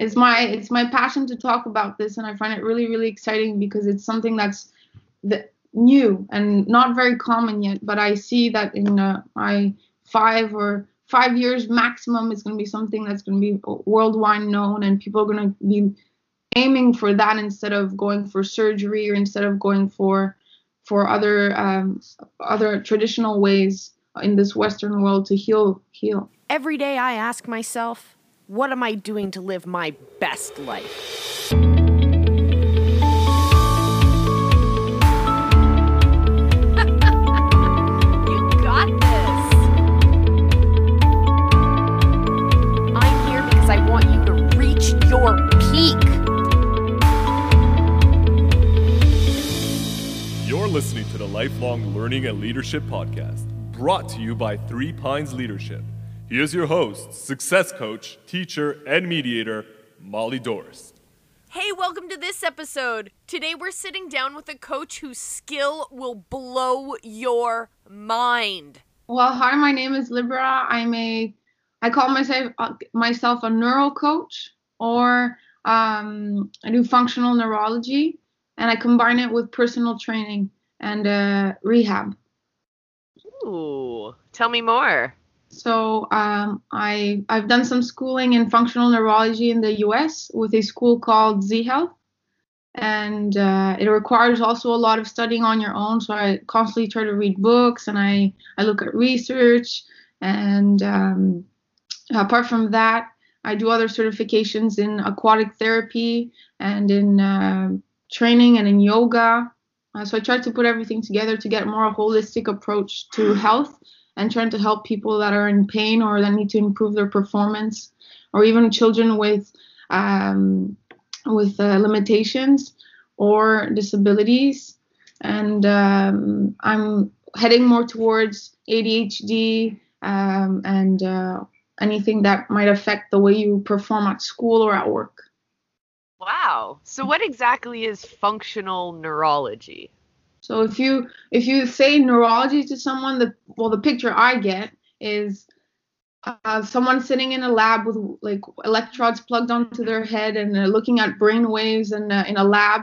it's my it's my passion to talk about this, and I find it really really exciting because it's something that's the, new and not very common yet. But I see that in uh, my five or five years maximum, it's going to be something that's going to be worldwide known, and people are going to be aiming for that instead of going for surgery or instead of going for for other um, other traditional ways in this Western world to heal heal. Every day I ask myself, what am I doing to live my best life? You got this. I'm here because I want you to reach your peak. You're listening to the Lifelong Learning and Leadership Podcast, brought to you by Three Pines Leadership. Here's your host, success coach, teacher, and mediator, Molly Doris. Hey, welcome to this episode. Today we're sitting down with a coach whose skill will blow your mind. Well, hi, my name is Libra. I'm a, I call myself uh, myself a neural coach, or um, I do functional neurology, and I combine it with personal training and uh, rehab. Ooh, tell me more. So um, I I've done some schooling in functional neurology in the U.S. with a school called Z Health, and uh, it requires also a lot of studying on your own. So I constantly try to read books and I I look at research, and um, apart from that, I do other certifications in aquatic therapy and in uh, training and in yoga. Uh, so I try to put everything together to get more holistic approach to health and trying to help people that are in pain or that need to improve their performance, or even children with um, with uh, limitations or disabilities. And um, I'm heading more towards ADHD um, and uh, anything that might affect the way you perform at school or at work. Wow. So what exactly is functional neurology? So if you if you say neurology to someone, the well the picture I get is uh, someone sitting in a lab with like electrodes plugged onto their head and uh, looking at brain waves and in a lab.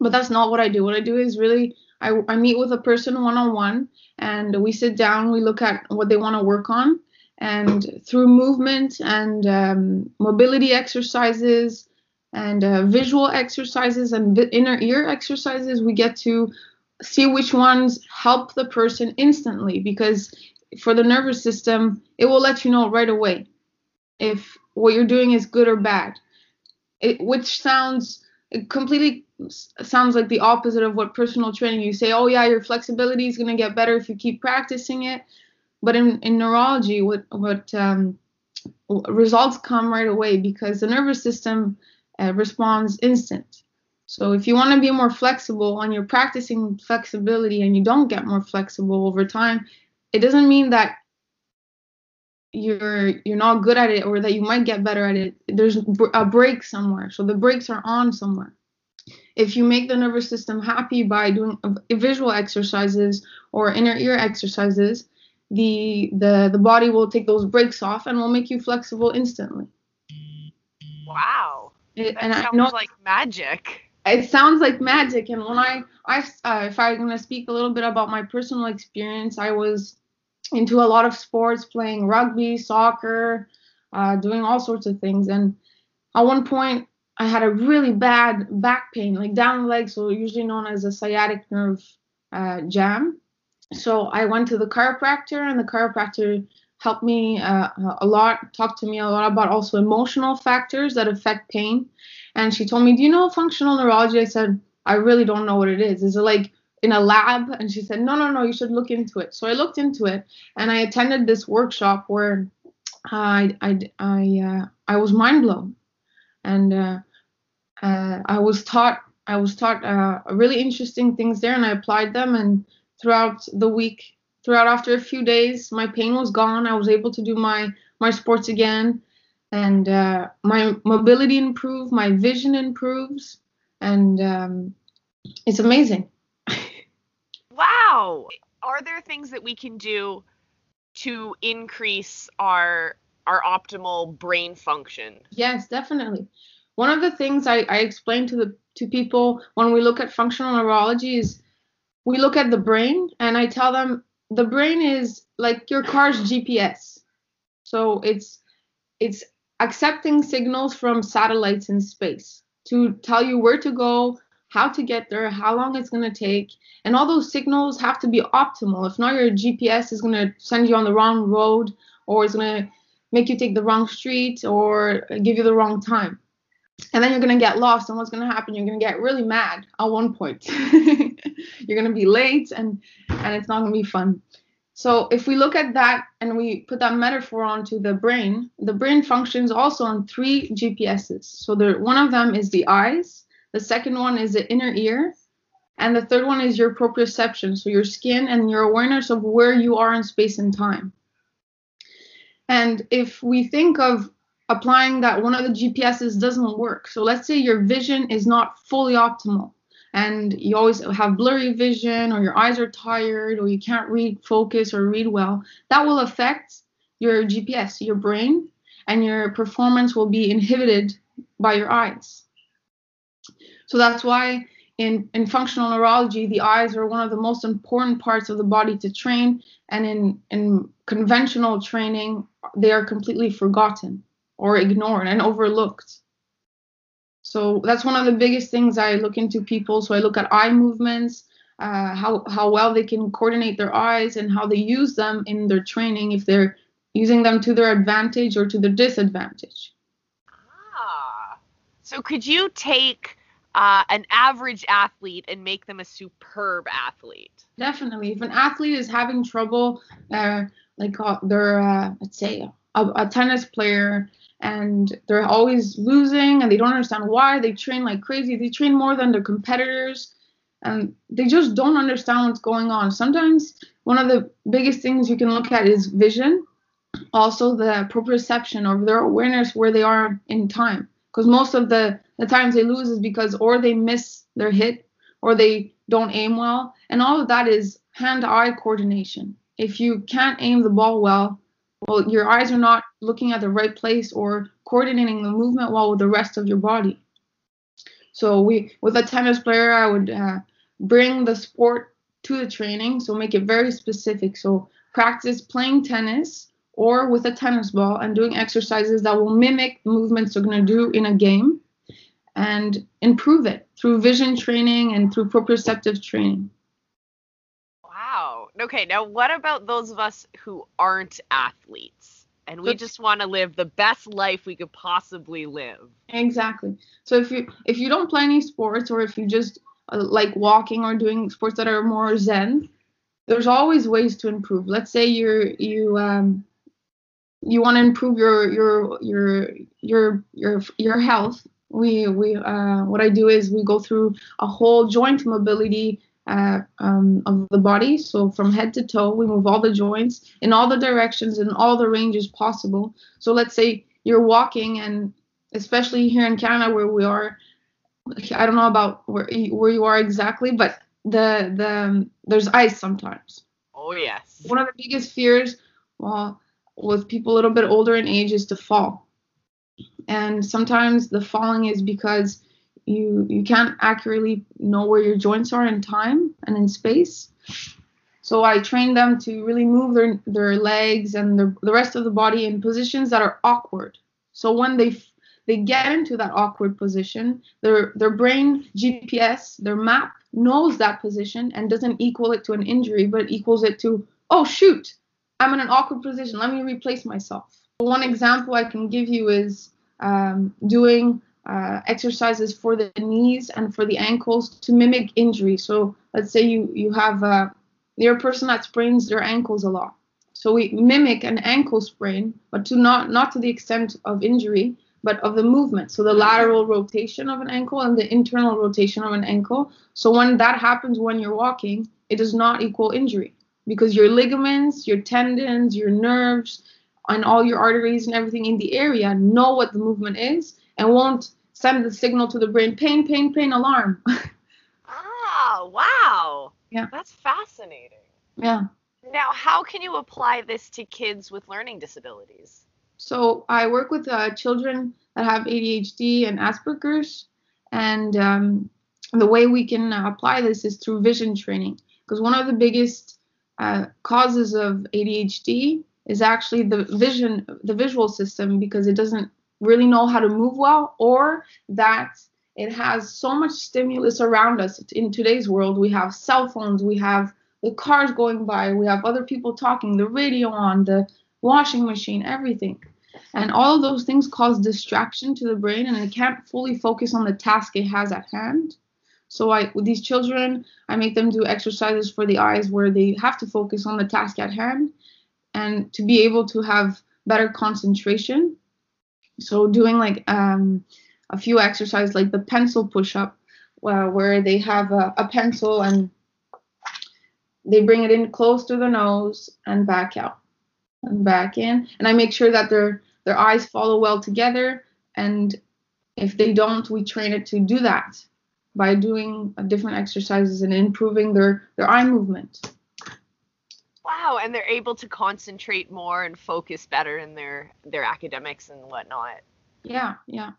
But that's not what I do. What I do is really I, I meet with a person one on one and we sit down. We look at what they want to work on and through movement and um, mobility exercises and uh, visual exercises and inner ear exercises, we get to see which ones help the person instantly because for the nervous system it will let you know right away if what you're doing is good or bad. It, which sounds completely sounds like the opposite of what personal training. You say oh yeah your flexibility is going to get better if you keep practicing it. But in, in neurology what what um, results come right away because the nervous system uh, responds instant so if you want to be more flexible and you're practicing flexibility and you don't get more flexible over time, it doesn't mean that you're you're not good at it or that you might get better at it. There's a break somewhere. So the brakes are on somewhere. If you make the nervous system happy by doing visual exercises or inner ear exercises, the the the body will take those breaks off and will make you flexible instantly. Wow. It, that and sounds I know like magic it sounds like magic. And when i i uh, if i'm going to speak a little bit about my personal experience i was into a lot of sports playing rugby soccer uh, doing all sorts of things. And at one point i had a really bad back pain like down the leg so usually known as a sciatic nerve uh, jam. So i went to the chiropractor and the chiropractor helped me uh, a lot talked to me a lot about also emotional factors that affect pain and she told me, "Do you know functional neurology?" I said, "I really don't know what it is. Is it like in a lab?" And she said, "No, no, no. You should look into it." So I looked into it, and I attended this workshop where I I I uh, I was mind blown, and uh, uh, I was taught I was taught uh, really interesting things there, and I applied them. And throughout the week, throughout after a few days, my pain was gone. I was able to do my my sports again and uh, my mobility improves, my vision improves, and um, it's amazing. wow. Are there things that we can do to increase our our optimal brain function? Yes, definitely. One of the things I, I explain to the to people when we look at functional neurology is we look at the brain and I tell them the brain is like your car's GPS. So it's it's accepting signals from satellites in space to tell you where to go, how to get there, how long it's going to take, and all those signals have to be optimal. If not, your GPS is going to send you on the wrong road or it's going to make you take the wrong street or give you the wrong time. And then you're going to get lost. And what's going to happen? You're going to get really mad at one point. you're going to be late and, and it's not going to be fun. So if we look at that and we put that metaphor onto the brain, the brain functions also on three GPSs. So one of them is the eyes, the second one is the inner ear, and the third one is your proprioception, so your skin and your awareness of where you are in space and time. And if we think of applying that one of the GPSs doesn't work, so let's say your vision is not fully optimal and you always have blurry vision or your eyes are tired or you can't read focus or read well, that will affect your GPS, your brain, and your performance will be inhibited by your eyes. So that's why in, in functional neurology, the eyes are one of the most important parts of the body to train, and in, in conventional training, they are completely forgotten or ignored and overlooked. So that's one of the biggest things I look into people. So I look at eye movements, uh, how how well they can coordinate their eyes, and how they use them in their training. If they're using them to their advantage or to their disadvantage. Ah, so could you take uh, an average athlete and make them a superb athlete? Definitely. If an athlete is having trouble, uh, like uh, they're uh, let's say a, a tennis player and they're always losing and they don't understand why. They train like crazy. They train more than their competitors and they just don't understand what's going on. Sometimes one of the biggest things you can look at is vision also the proprioception or their awareness where they are in time because most of the the times they lose is because or they miss their hit or they don't aim well and all of that is hand eye coordination. If you can't aim the ball well well, your eyes are not looking at the right place or coordinating the movement well with the rest of your body. So we, with a tennis player, I would uh, bring the sport to the training, so make it very specific. So practice playing tennis or with a tennis ball and doing exercises that will mimic movements you're going to do in a game and improve it through vision training and through proprioceptive training. Okay, now what about those of us who aren't athletes and we just want to live the best life we could possibly live? Exactly. So if you if you don't play any sports or if you just uh, like walking or doing sports that are more zen, there's always ways to improve. Let's say you're you um you want to improve your your your your your your health we we uh, what I do is we go through a whole joint mobility uh, um, of the body. So from head to toe, we move all the joints in all the directions in all the ranges possible. So let's say you're walking, and especially here in Canada where we are, I don't know about where where you are exactly, but the the um, there's ice sometimes. Oh yes. One of the biggest fears, well, with people a little bit older in age, is to fall. And sometimes the falling is because you you can't accurately know where your joints are in time and in space. So I train them to really move their their legs and their, the rest of the body in positions that are awkward. So when they they get into that awkward position, their their brain GPS, their map knows that position and doesn't equal it to an injury, but equals it to oh shoot, I'm in an awkward position. Let me replace myself. One example I can give you is um, doing uh, exercises for the knees and for the ankles to mimic injury. So let's say you you have uh, you're a person that sprains their ankles a lot. So we mimic an ankle sprain, but to not not to the extent of injury, but of the movement. So the lateral rotation of an ankle and the internal rotation of an ankle. So when that happens when you're walking, it does not equal injury because your ligaments, your tendons, your nerves, and all your arteries and everything in the area know what the movement is and won't send the signal to the brain pain, pain, pain, alarm. ah, wow. Yeah. That's fascinating. Yeah. Now, how can you apply this to kids with learning disabilities? So I work with uh, children that have ADHD and Asperger's, and um, the way we can apply this is through vision training. Because one of the biggest uh, causes of ADHD is actually the vision, the visual system, because it doesn't really know how to move well, or that it has so much stimulus around us. In today's world, we have cell phones, we have the cars going by, we have other people talking, the radio on, the washing machine, everything. And all of those things cause distraction to the brain and it can't fully focus on the task it has at hand. So I with these children, I make them do exercises for the eyes where they have to focus on the task at hand and to be able to have better concentration. So doing like um, a few exercises like the pencil push-up, uh, where they have a, a pencil and they bring it in close to the nose and back out and back in, and I make sure that their their eyes follow well together. And if they don't, we train it to do that by doing different exercises and improving their their eye movement. Wow, and they're able to concentrate more and focus better in their their academics and whatnot. Yeah, yeah.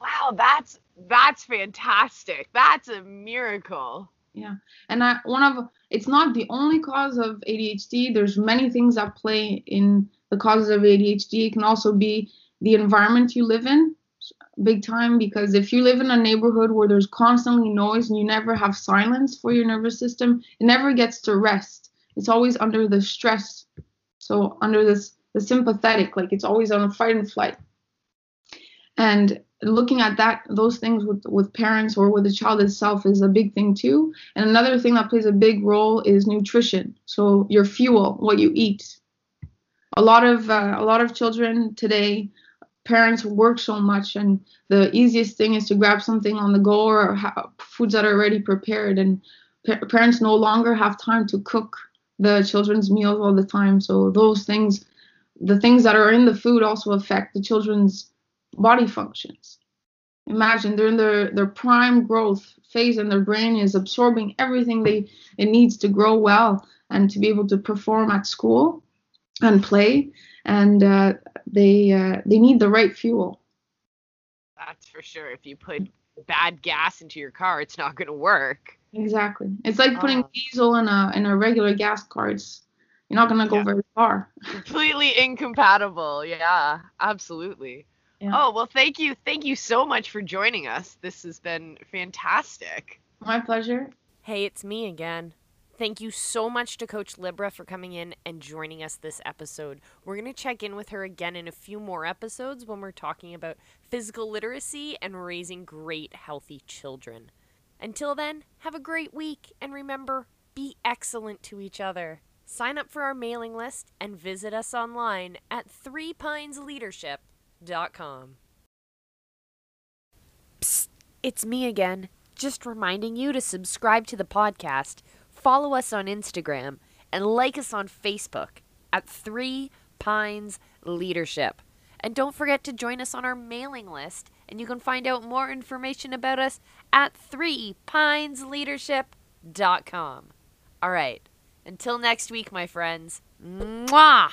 Wow, that's that's fantastic. That's a miracle. Yeah, and I, one of it's not the only cause of ADHD. There's many things that play in the causes of ADHD. It can also be the environment you live in, big time, because if you live in a neighborhood where there's constantly noise and you never have silence for your nervous system, it never gets to rest. It's always under the stress. So under this the sympathetic, like it's always on a fight and flight. And looking at that those things with with parents or with the child itself is a big thing too and another thing that plays a big role is nutrition so your fuel what you eat a lot of uh, a lot of children today parents work so much and the easiest thing is to grab something on the go or ha- foods that are already prepared and pa- parents no longer have time to cook the children's meals all the time so those things the things that are in the food also affect the children's body functions. Imagine they're in their, their prime growth phase and their brain is absorbing everything they it needs to grow well and to be able to perform at school and play. And uh, they uh, they need the right fuel. That's for sure. If you put bad gas into your car, it's not going to work. Exactly. It's like putting oh. diesel in a in a regular gas car. It's you're not going to go yeah. very far. Completely incompatible. Yeah, absolutely. Yeah. Oh, well, thank you. Thank you so much for joining us. This has been fantastic. My pleasure. Hey, it's me again. Thank you so much to Coach Libra for coming in and joining us this episode. We're going to check in with her again in a few more episodes when we're talking about physical literacy and raising great, healthy children. Until then, have a great week and remember, be excellent to each other. Sign up for our mailing list and visit us online at threepinesleadership.com. Pines Psst, it's me again. Just reminding you to subscribe to the podcast, follow us on Instagram, and like us on Facebook at Three Pines Leadership. And don't forget to join us on our mailing list, and you can find out more information about us at 3pinesleadership.com. All right, until next week, my friends. Mwah!